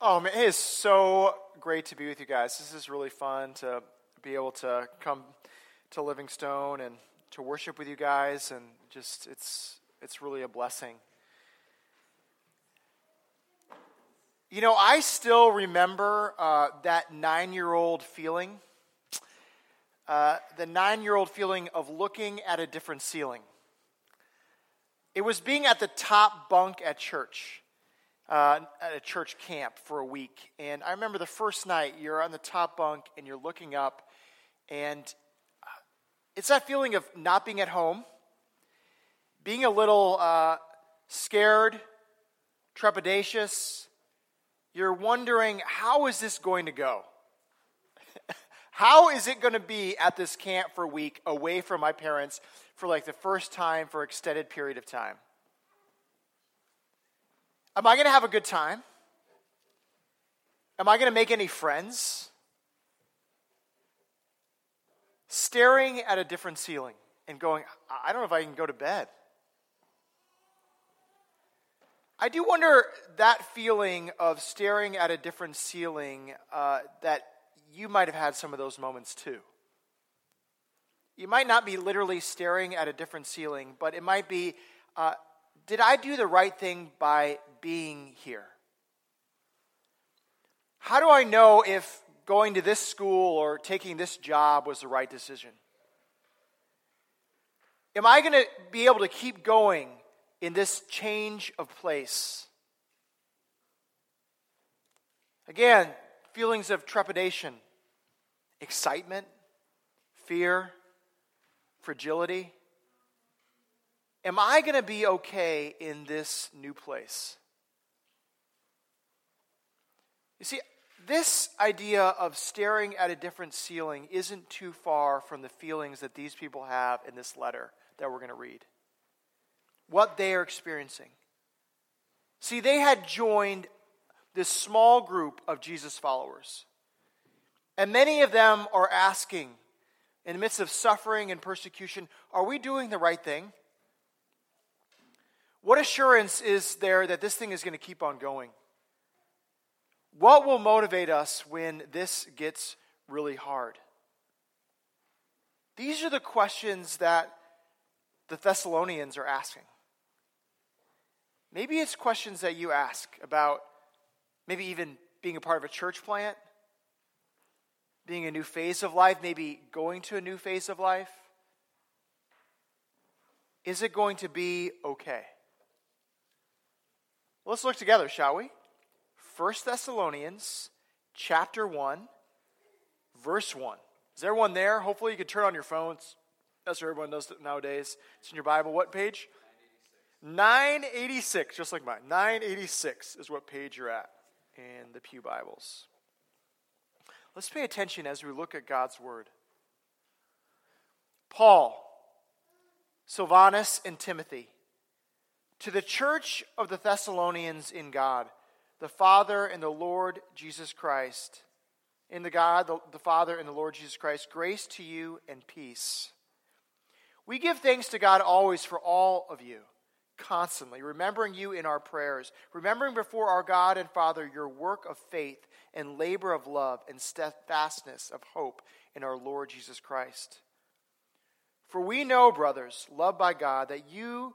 Oh man, it is so great to be with you guys. This is really fun to be able to come to Livingstone and to worship with you guys, and just it's it's really a blessing. You know, I still remember uh, that nine-year-old feeling, uh, the nine-year-old feeling of looking at a different ceiling. It was being at the top bunk at church uh, at a church camp for a week. And I remember the first night you're on the top bunk and you're looking up, and it's that feeling of not being at home, being a little uh, scared, trepidatious. You're wondering, how is this going to go? how is it going to be at this camp for a week away from my parents for like the first time for extended period of time? Am I going to have a good time? Am I going to make any friends? Staring at a different ceiling and going, I don't know if I can go to bed. I do wonder that feeling of staring at a different ceiling uh, that you might have had some of those moments too. You might not be literally staring at a different ceiling, but it might be uh, did I do the right thing by being here? How do I know if going to this school or taking this job was the right decision? Am I going to be able to keep going in this change of place? Again, feelings of trepidation, excitement, fear, fragility. Am I going to be okay in this new place? You see, this idea of staring at a different ceiling isn't too far from the feelings that these people have in this letter that we're going to read. What they are experiencing. See, they had joined this small group of Jesus followers. And many of them are asking, in the midst of suffering and persecution, are we doing the right thing? What assurance is there that this thing is going to keep on going? What will motivate us when this gets really hard? These are the questions that the Thessalonians are asking. Maybe it's questions that you ask about maybe even being a part of a church plant, being a new phase of life, maybe going to a new phase of life. Is it going to be okay? Let's look together, shall we? 1 Thessalonians chapter 1, verse 1. Is everyone there? Hopefully, you can turn on your phones. That's what everyone does nowadays. It's in your Bible. What page? 986. 986, just like mine. 986 is what page you're at in the Pew Bibles. Let's pay attention as we look at God's Word. Paul, Silvanus, and Timothy to the church of the Thessalonians in God, the Father and the Lord Jesus Christ, in the God, the, the, Father and the Lord Jesus Christ, grace to you and peace. We give thanks to God always for all of you, constantly, remembering you in our prayers, remembering before our God and Father your work of faith and labor of love and steadfastness of hope in our Lord Jesus Christ. For we know, brothers, loved by God, that you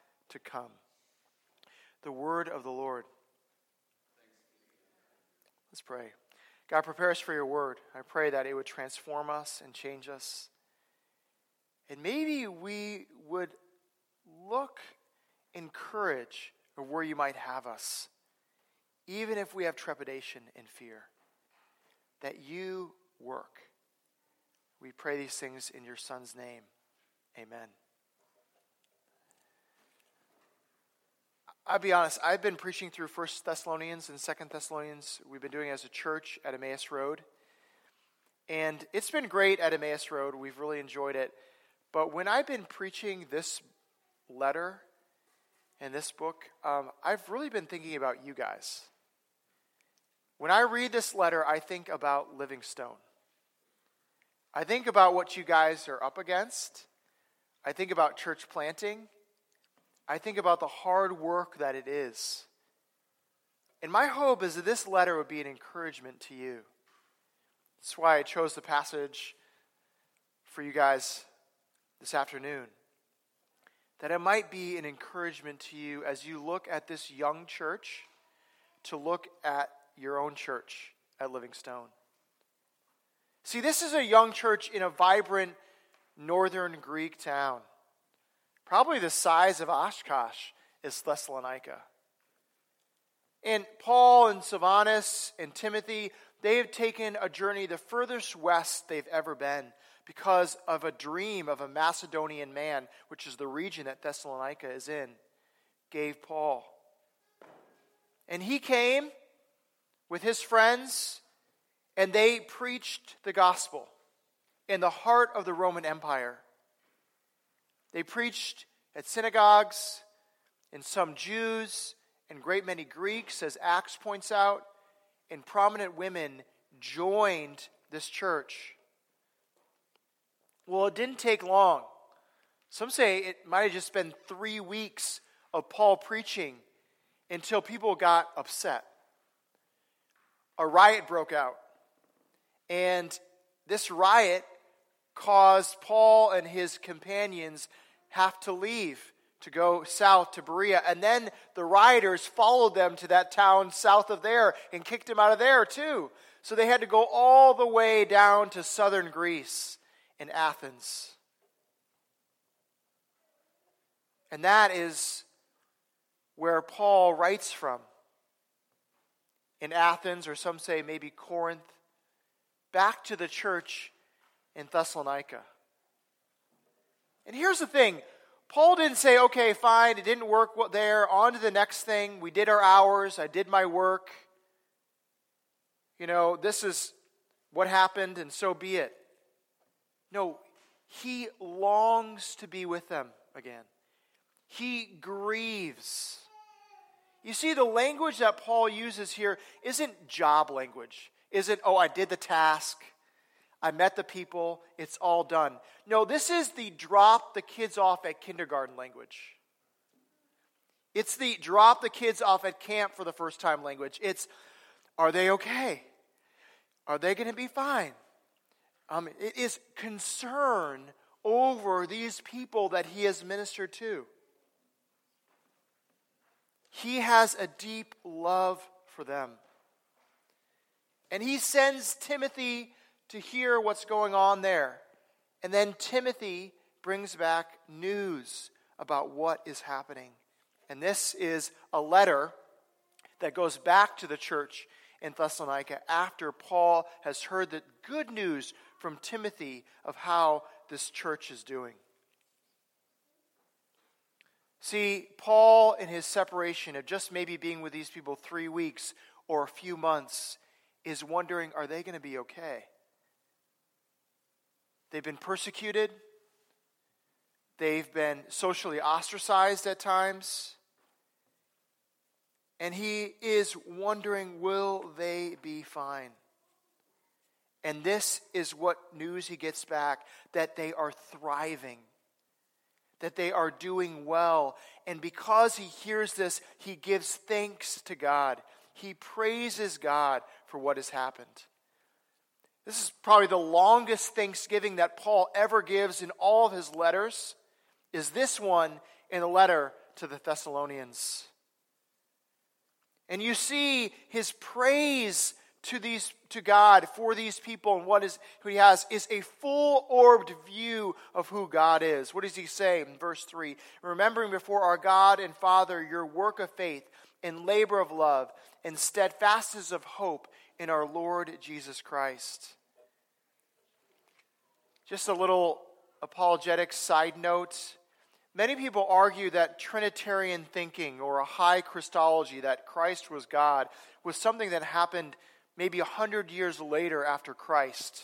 to come. The word of the Lord. Let's pray. God, prepare us for your word. I pray that it would transform us and change us. And maybe we would look in courage of where you might have us, even if we have trepidation and fear, that you work. We pray these things in your Son's name. Amen. I'll be honest, I've been preaching through First Thessalonians and Second Thessalonians. We've been doing it as a church at Emmaus Road. And it's been great at Emmaus Road. We've really enjoyed it. But when I've been preaching this letter and this book, um, I've really been thinking about you guys. When I read this letter, I think about Livingstone. I think about what you guys are up against. I think about church planting. I think about the hard work that it is. And my hope is that this letter would be an encouragement to you. That's why I chose the passage for you guys this afternoon. That it might be an encouragement to you as you look at this young church to look at your own church at Livingstone. See, this is a young church in a vibrant northern Greek town. Probably the size of Oshkosh is Thessalonica. And Paul and Silvanus and Timothy, they have taken a journey the furthest west they've ever been because of a dream of a Macedonian man, which is the region that Thessalonica is in, gave Paul. And he came with his friends and they preached the gospel in the heart of the Roman Empire. They preached at synagogues, and some Jews and great many Greeks, as Acts points out, and prominent women joined this church. Well, it didn't take long. Some say it might have just been three weeks of Paul preaching until people got upset. A riot broke out. And this riot caused Paul and his companions have to leave to go south to Berea. And then the rioters followed them to that town south of there and kicked them out of there too. So they had to go all the way down to southern Greece in Athens. And that is where Paul writes from. In Athens, or some say maybe Corinth, back to the church in Thessalonica. And here's the thing Paul didn't say, okay, fine, it didn't work there, on to the next thing. We did our hours, I did my work. You know, this is what happened, and so be it. No, he longs to be with them again. He grieves. You see, the language that Paul uses here isn't job language. Isn't, oh, I did the task. I met the people, it's all done. No, this is the drop the kids off at kindergarten language. It's the drop the kids off at camp for the first time language. It's, are they okay? Are they going to be fine? Um, it is concern over these people that he has ministered to. He has a deep love for them. And he sends Timothy to hear what's going on there. And then Timothy brings back news about what is happening. And this is a letter that goes back to the church in Thessalonica after Paul has heard the good news from Timothy of how this church is doing. See, Paul, in his separation of just maybe being with these people three weeks or a few months, is wondering are they going to be okay? They've been persecuted. They've been socially ostracized at times. And he is wondering, will they be fine? And this is what news he gets back that they are thriving, that they are doing well. And because he hears this, he gives thanks to God. He praises God for what has happened. This is probably the longest thanksgiving that Paul ever gives in all of his letters, is this one in the letter to the Thessalonians. And you see his praise to these to God for these people and what is who he has is a full orbed view of who God is. What does he say in verse 3? Remembering before our God and Father your work of faith and labor of love and steadfastness of hope in our Lord Jesus Christ. Just a little apologetic side note. Many people argue that Trinitarian thinking or a high Christology, that Christ was God, was something that happened maybe a hundred years later after Christ.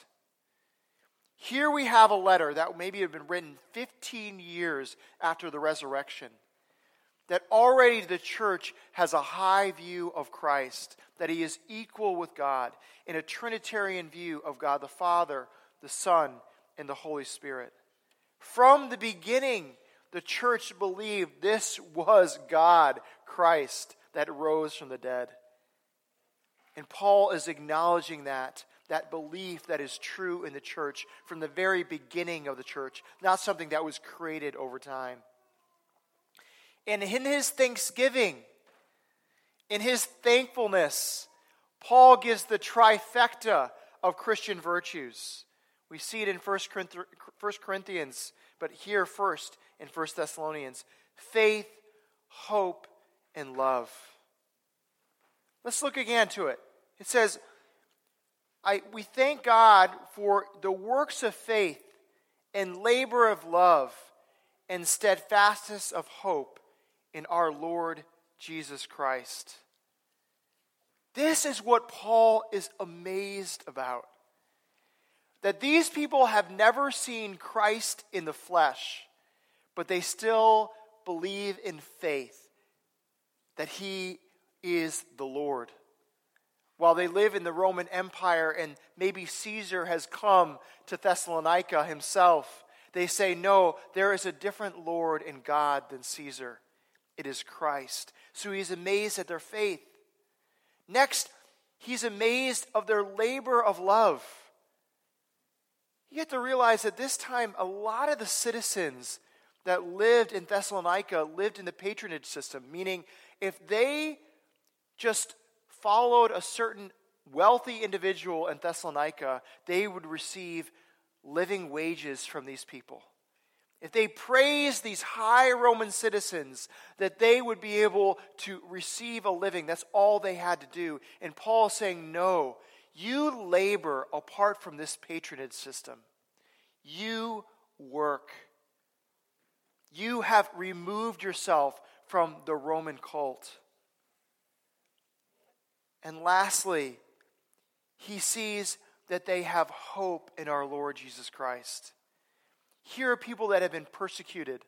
Here we have a letter that maybe had been written 15 years after the resurrection. That already the church has a high view of Christ, that he is equal with God, in a Trinitarian view of God the Father, the Son, and the Holy Spirit. From the beginning, the church believed this was God, Christ, that rose from the dead. And Paul is acknowledging that, that belief that is true in the church from the very beginning of the church, not something that was created over time. And in his thanksgiving, in his thankfulness, Paul gives the trifecta of Christian virtues. We see it in 1 Corinthians, but here first in 1 Thessalonians faith, hope, and love. Let's look again to it. It says, I, we thank God for the works of faith and labor of love and steadfastness of hope in our Lord Jesus Christ. This is what Paul is amazed about. That these people have never seen Christ in the flesh, but they still believe in faith that he is the Lord while they live in the Roman Empire and maybe Caesar has come to Thessalonica himself, they say, No, there is a different Lord and God than Caesar. It is Christ. So he's amazed at their faith. Next, he's amazed of their labor of love. You have to realize that this time, a lot of the citizens that lived in Thessalonica lived in the patronage system, meaning if they just followed a certain wealthy individual in Thessalonica, they would receive living wages from these people. If they praised these high Roman citizens, that they would be able to receive a living. That's all they had to do. And Paul saying, no, you labor apart from this patronage system. You work. You have removed yourself from the Roman cult. And lastly, he sees that they have hope in our Lord Jesus Christ. Here are people that have been persecuted,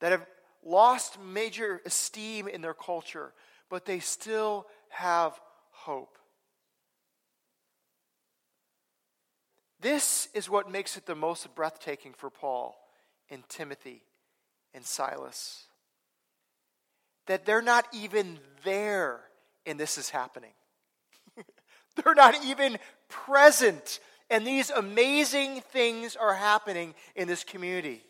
that have lost major esteem in their culture, but they still have hope. This is what makes it the most breathtaking for Paul and Timothy and Silas. That they're not even there and this is happening. They're not even present, and these amazing things are happening in this community.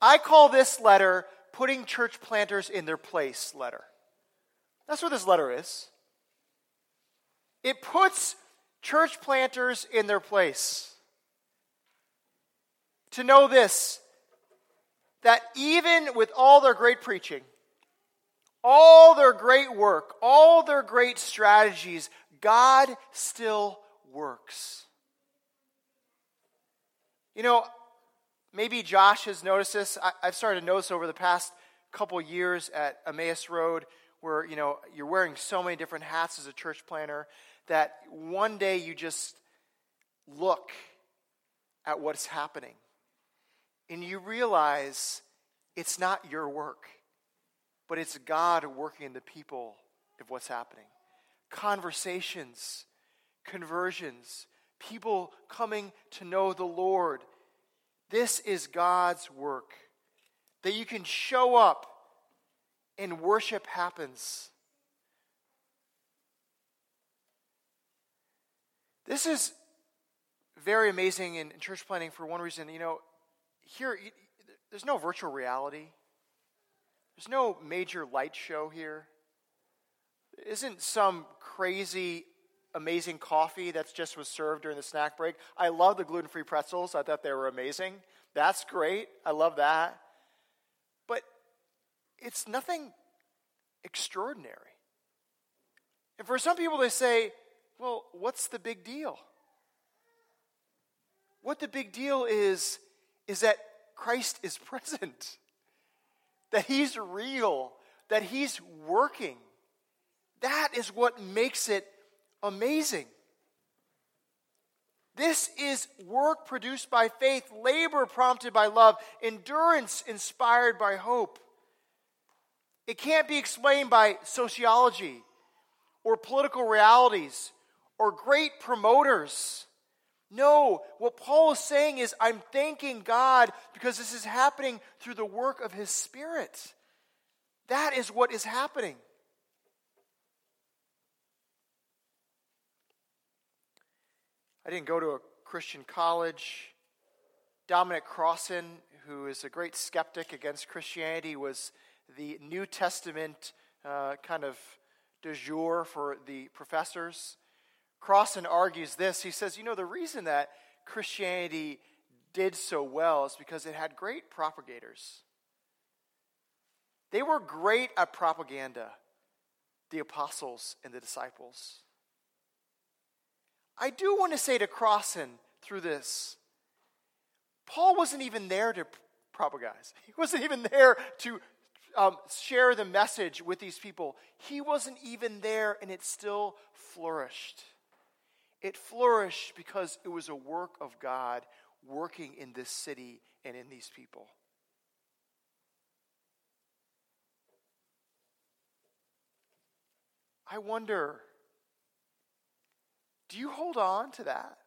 I call this letter putting church planters in their place letter. That's what this letter is. It puts church planters in their place. To know this, that even with all their great preaching, all their great work, all their great strategies, God still works. You know, maybe Josh has noticed this. I, have started to notice over the past couple years at Emmaus Road, where you know you're wearing so many different hats as a church planter, that one day you just look at what's happening, and you realize it's not your work but it's God working in the people of what's happening. Conversations, conversions, people coming to know the Lord. This is God's work. That you can show up and worship happens. This is very amazing in church planting for one reason. You know, here, there's no virtual reality. There's no major light show here. Isn't some crazy, amazing coffee that's just was served during the snack break. I love the gluten free pretzels. I thought they were amazing. That's great. I love that. But it's nothing extraordinary. And for some people, they say, well, what's the big deal? What the big deal is, is that Christ is present, that He's real, that He's working. That is what makes it amazing. This is work produced by faith, labor prompted by love, endurance inspired by hope. It can't be explained by sociology or political realities or great promoters. No, what Paul is saying is, I'm thanking God because this is happening through the work of His Spirit. That is what is happening. I didn't go to a Christian college. Dominic Crossan, who is a great skeptic against Christianity, was the New Testament uh, kind of de jour for the professors. Crossan argues this. He says, you know, the reason that Christianity did so well is because it had great propagators. They were great at propaganda, the apostles and the disciples. I do want to say to Crossan through this Paul wasn't even there to propagize, he wasn't even there to um, share the message with these people. He wasn't even there, and it still flourished. It flourished because it was a work of God working in this city and in these people. I wonder do you hold on to that?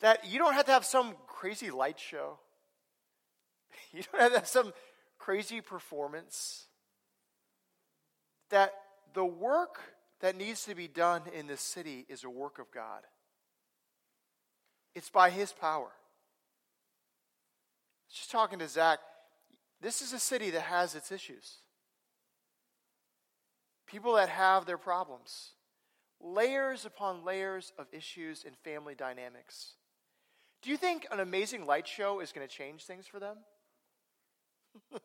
That you don't have to have some crazy light show. You don't have to have some crazy performance. That the work that needs to be done in this city is a work of God. It's by His power. Just talking to Zach, this is a city that has its issues. People that have their problems. Layers upon layers of issues and family dynamics. Do you think an amazing light show is going to change things for them?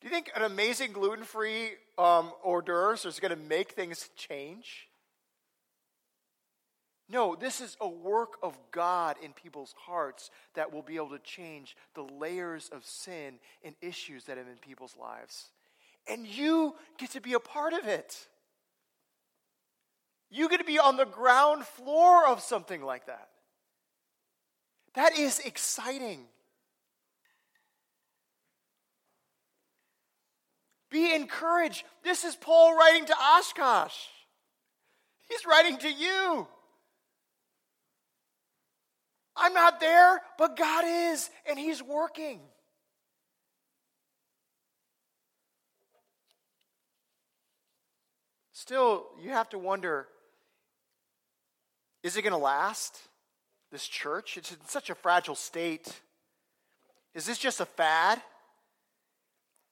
Do you think an amazing gluten free um, hors d'oeuvres is going to make things change? No, this is a work of God in people's hearts that will be able to change the layers of sin and issues that have in people's lives. And you get to be a part of it. You get to be on the ground floor of something like that. That is exciting. Be encouraged. This is Paul writing to Oshkosh. He's writing to you. I'm not there, but God is, and He's working. Still, you have to wonder is it going to last? This church? It's in such a fragile state. Is this just a fad?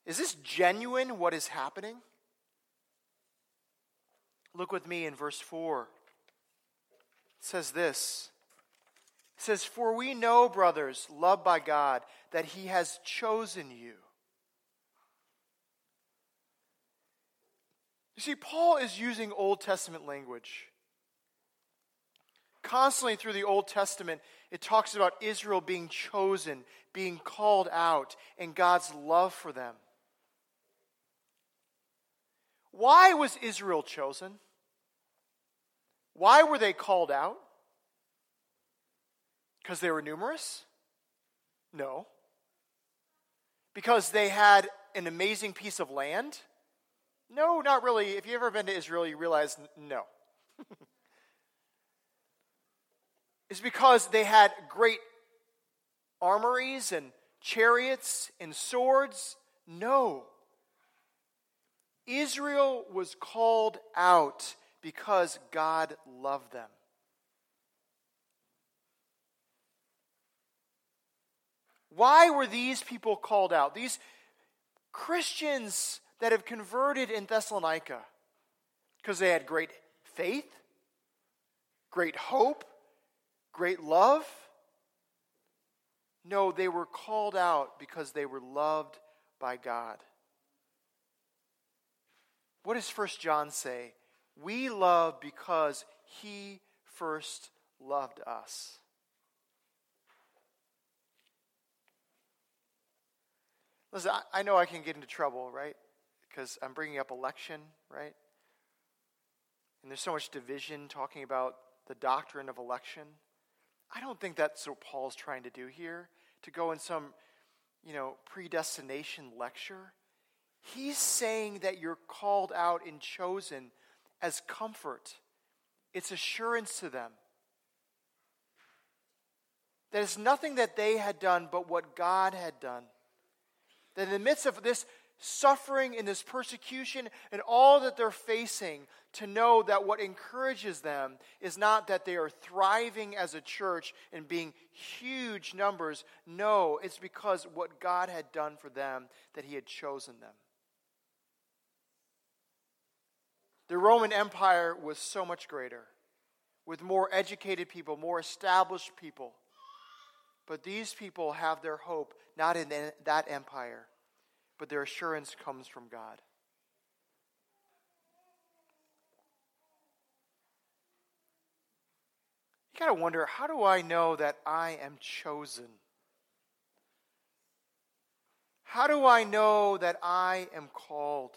Is this genuine what is happening? Look with me in verse 4. It says this. It says, For we know, brothers, loved by God, that He has chosen you. You see, Paul is using Old Testament language. Constantly through the Old Testament, it talks about Israel being chosen, being called out, and God's love for them. Why was Israel chosen? Why were they called out? Because they were numerous? No. Because they had an amazing piece of land? No, not really. If you've ever been to Israel, you realize no. it's because they had great armories and chariots and swords? No. Israel was called out because God loved them. Why were these people called out? These Christians that have converted in Thessalonica because they had great faith, great hope, great love. No, they were called out because they were loved by God. What does First John say? We love because he first loved us. Listen, I know I can get into trouble, right? Because I'm bringing up election, right? And there's so much division talking about the doctrine of election. I don't think that's what Paul's trying to do here, to go in some, you know, predestination lecture. He's saying that you're called out and chosen as comfort. It's assurance to them. That it's nothing that they had done, but what God had done. That in the midst of this suffering and this persecution and all that they're facing, to know that what encourages them is not that they are thriving as a church and being huge numbers. No, it's because what God had done for them, that He had chosen them. The Roman Empire was so much greater, with more educated people, more established people. But these people have their hope not in that empire, but their assurance comes from God. You got to wonder how do I know that I am chosen? How do I know that I am called?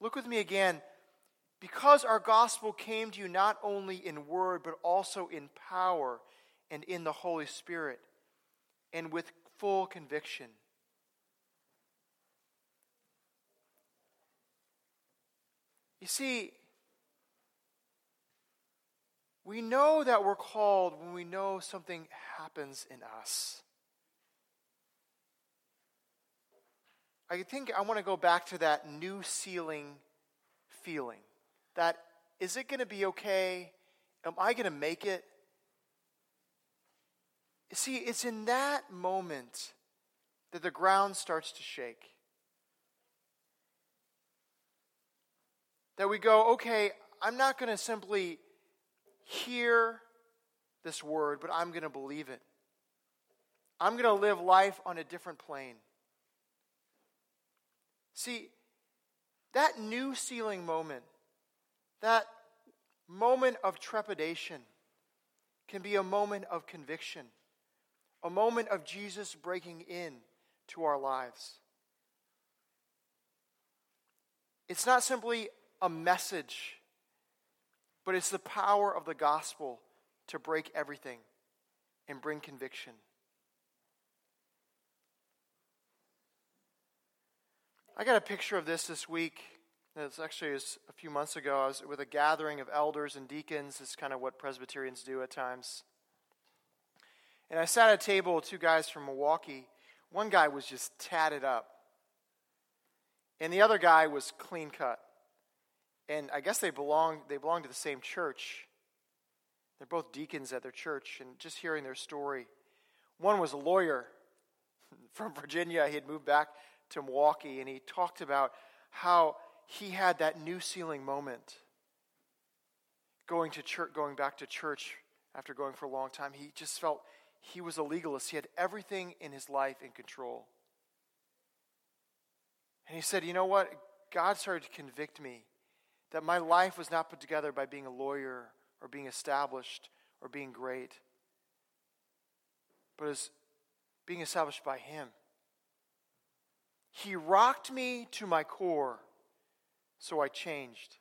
Look with me again. Because our gospel came to you not only in word, but also in power and in the Holy Spirit, and with full conviction. You see, we know that we're called when we know something happens in us. I think I want to go back to that new ceiling feeling. That is it going to be okay? Am I going to make it? See, it's in that moment that the ground starts to shake. That we go, okay, I'm not going to simply hear this word, but I'm going to believe it. I'm going to live life on a different plane. See, that new ceiling moment, that moment of trepidation, can be a moment of conviction, a moment of Jesus breaking in to our lives. It's not simply a message, but it's the power of the gospel to break everything and bring conviction. I got a picture of this this week. It's actually was a few months ago. I was with a gathering of elders and deacons. It's kind of what Presbyterians do at times. And I sat at a table with two guys from Milwaukee. One guy was just tatted up, and the other guy was clean cut. And I guess they belong they belong to the same church. They're both deacons at their church, and just hearing their story. One was a lawyer from Virginia. He had moved back to Milwaukee, and he talked about how he had that new ceiling moment going to church, going back to church after going for a long time. He just felt he was a legalist. He had everything in his life in control. And he said, You know what? God started to convict me that my life was not put together by being a lawyer or being established or being great, but as being established by Him. He rocked me to my core, so I changed.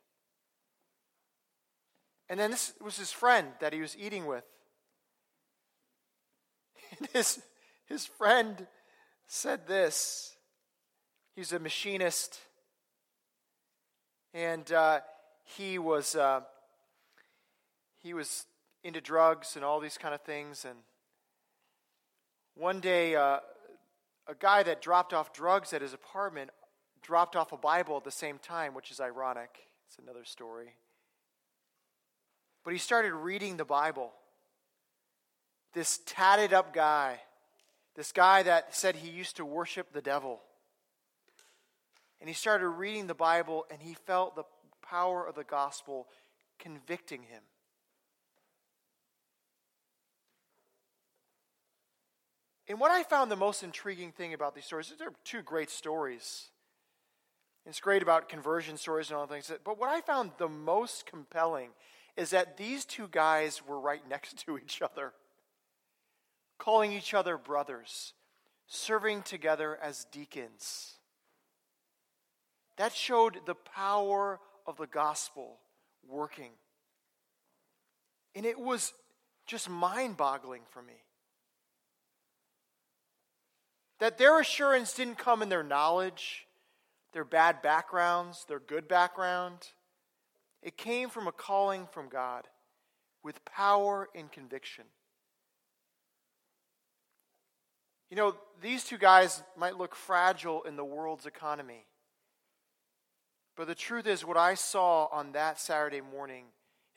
And then this was his friend that he was eating with. And his, his friend said this. He's a machinist. And uh, he was uh, he was into drugs and all these kind of things. And one day, uh, a guy that dropped off drugs at his apartment dropped off a Bible at the same time, which is ironic. It's another story. But he started reading the Bible. This tatted up guy, this guy that said he used to worship the devil. And he started reading the Bible, and he felt the power of the gospel convicting him. And what I found the most intriguing thing about these stories, there are two great stories. It's great about conversion stories and all things. But what I found the most compelling is that these two guys were right next to each other, calling each other brothers, serving together as deacons. That showed the power of the gospel working. And it was just mind boggling for me. That their assurance didn't come in their knowledge, their bad backgrounds, their good background. It came from a calling from God with power and conviction. You know, these two guys might look fragile in the world's economy. But the truth is, what I saw on that Saturday morning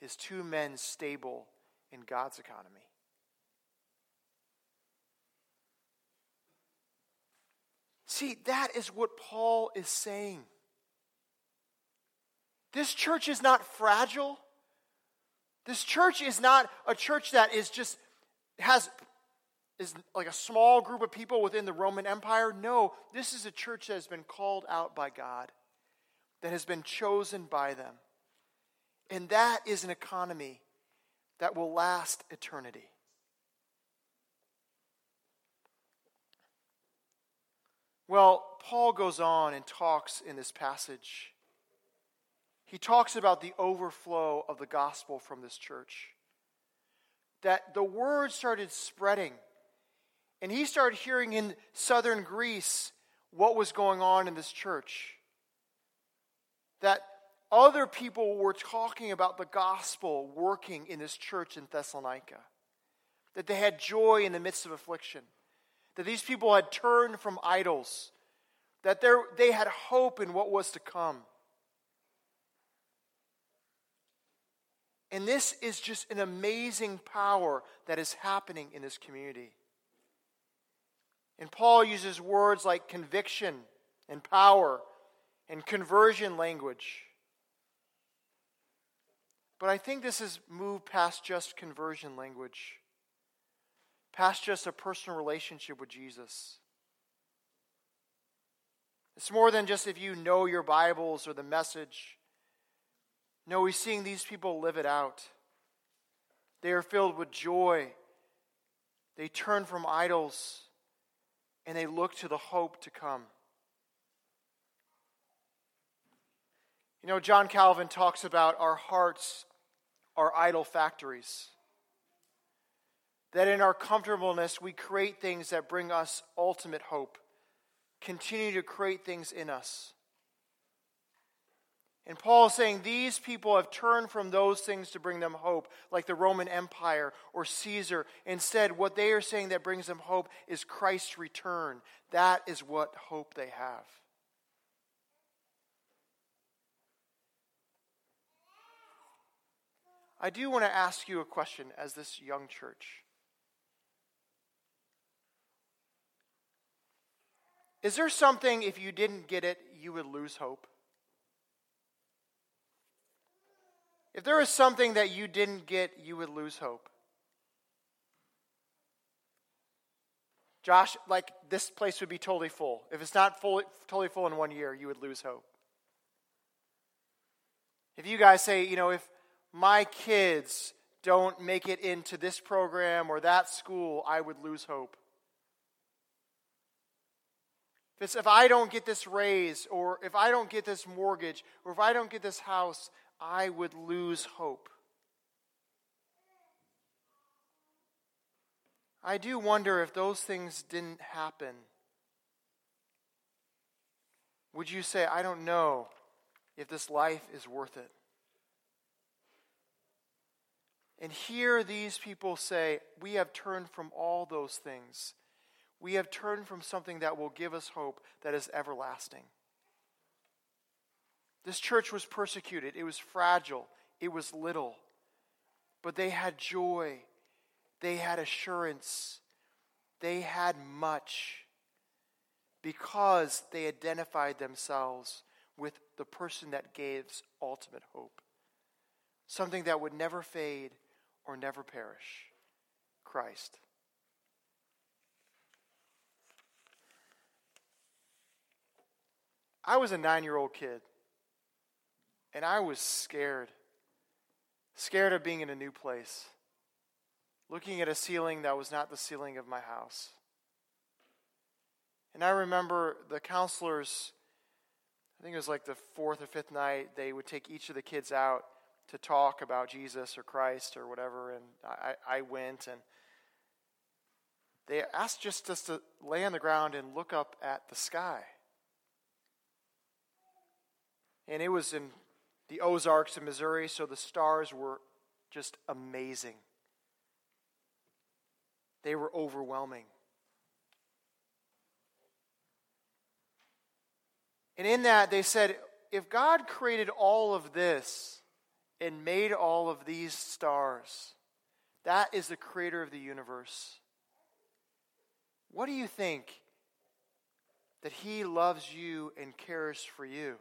is two men stable in God's economy. See, that is what Paul is saying. This church is not fragile. This church is not a church that is just has is like a small group of people within the Roman Empire. No, this is a church that has been called out by God, that has been chosen by them. And that is an economy that will last eternity. Well, Paul goes on and talks in this passage. He talks about the overflow of the gospel from this church. That the word started spreading. And he started hearing in southern Greece what was going on in this church. That other people were talking about the gospel working in this church in Thessalonica. That they had joy in the midst of affliction that these people had turned from idols, that they had hope in what was to come. And this is just an amazing power that is happening in this community. And Paul uses words like conviction and power and conversion language. But I think this has moved past just conversion language past just a personal relationship with Jesus. It's more than just if you know your Bibles or the message. No, we're seeing these people live it out. They are filled with joy. They turn from idols and they look to the hope to come. You know, John Calvin talks about our hearts are idol factories. That in our comfortableness, we create things that bring us ultimate hope. Continue to create things in us. And Paul is saying these people have turned from those things to bring them hope, like the Roman Empire or Caesar. Instead, what they are saying that brings them hope is Christ's return. That is what hope they have. I do want to ask you a question as this young church. Is there something, if you didn't get it, you would lose hope? If there is something that you didn't get, you would lose hope. Josh, like this place would be totally full. If it's not fully, totally full in one year, you would lose hope. If you guys say, you know, if my kids don't make it into this program or that school, I would lose hope. If, I don't get this raise, or if I don't get this mortgage, or if I don't get this house, I would lose hope. I do wonder if those things didn't happen. Would you say, I don't know if this life is worth it? And here these people say, We have turned from all those things. We have turned from something that will give us hope that is everlasting. This church was persecuted, it was fragile, it was little, but they had joy, they had assurance, they had much because they identified themselves with the person that gives ultimate hope, something that would never fade or never perish Christ. I was a nine year old kid, and I was scared. Scared of being in a new place, looking at a ceiling that was not the ceiling of my house. And I remember the counselors, I think it was like the fourth or fifth night, they would take each of the kids out to talk about Jesus or Christ or whatever. And I, I went and they asked just us to lay on the ground and look up at the sky. And it was in the Ozarks of Missouri, so the stars were just amazing. They were overwhelming. And in that, they said, if God created all of this and made all of these stars, that is the creator of the universe. What do you think that He loves you and cares for you?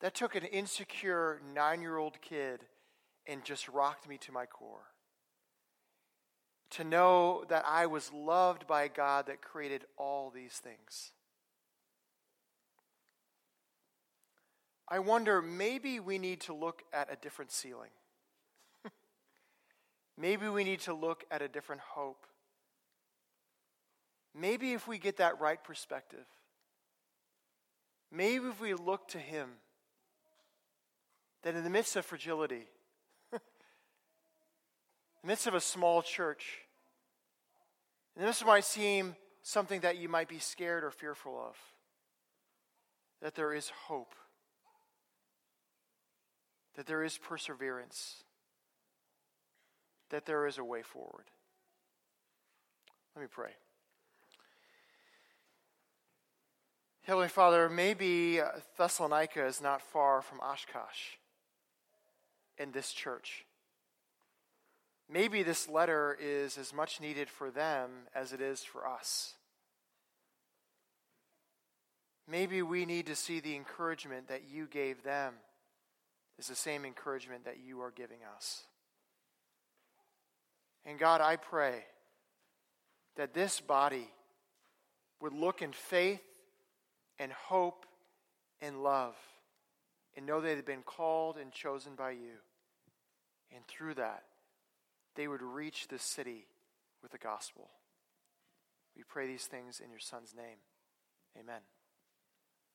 That took an insecure nine year old kid and just rocked me to my core. To know that I was loved by God that created all these things. I wonder maybe we need to look at a different ceiling. maybe we need to look at a different hope. Maybe if we get that right perspective, maybe if we look to Him that in the midst of fragility, in the midst of a small church, and this might seem something that you might be scared or fearful of, that there is hope, that there is perseverance, that there is a way forward. Let me pray. Heavenly Father, maybe uh, Thessalonica is not far from Oshkosh in this church. Maybe this letter is as much needed for them as it is for us. Maybe we need to see the encouragement that you gave them is the same encouragement that you are giving us. And God, I pray that this body would look in faith and hope and love and know they had been called and chosen by you. And through that, they would reach this city with the gospel. We pray these things in your Son's name. Amen.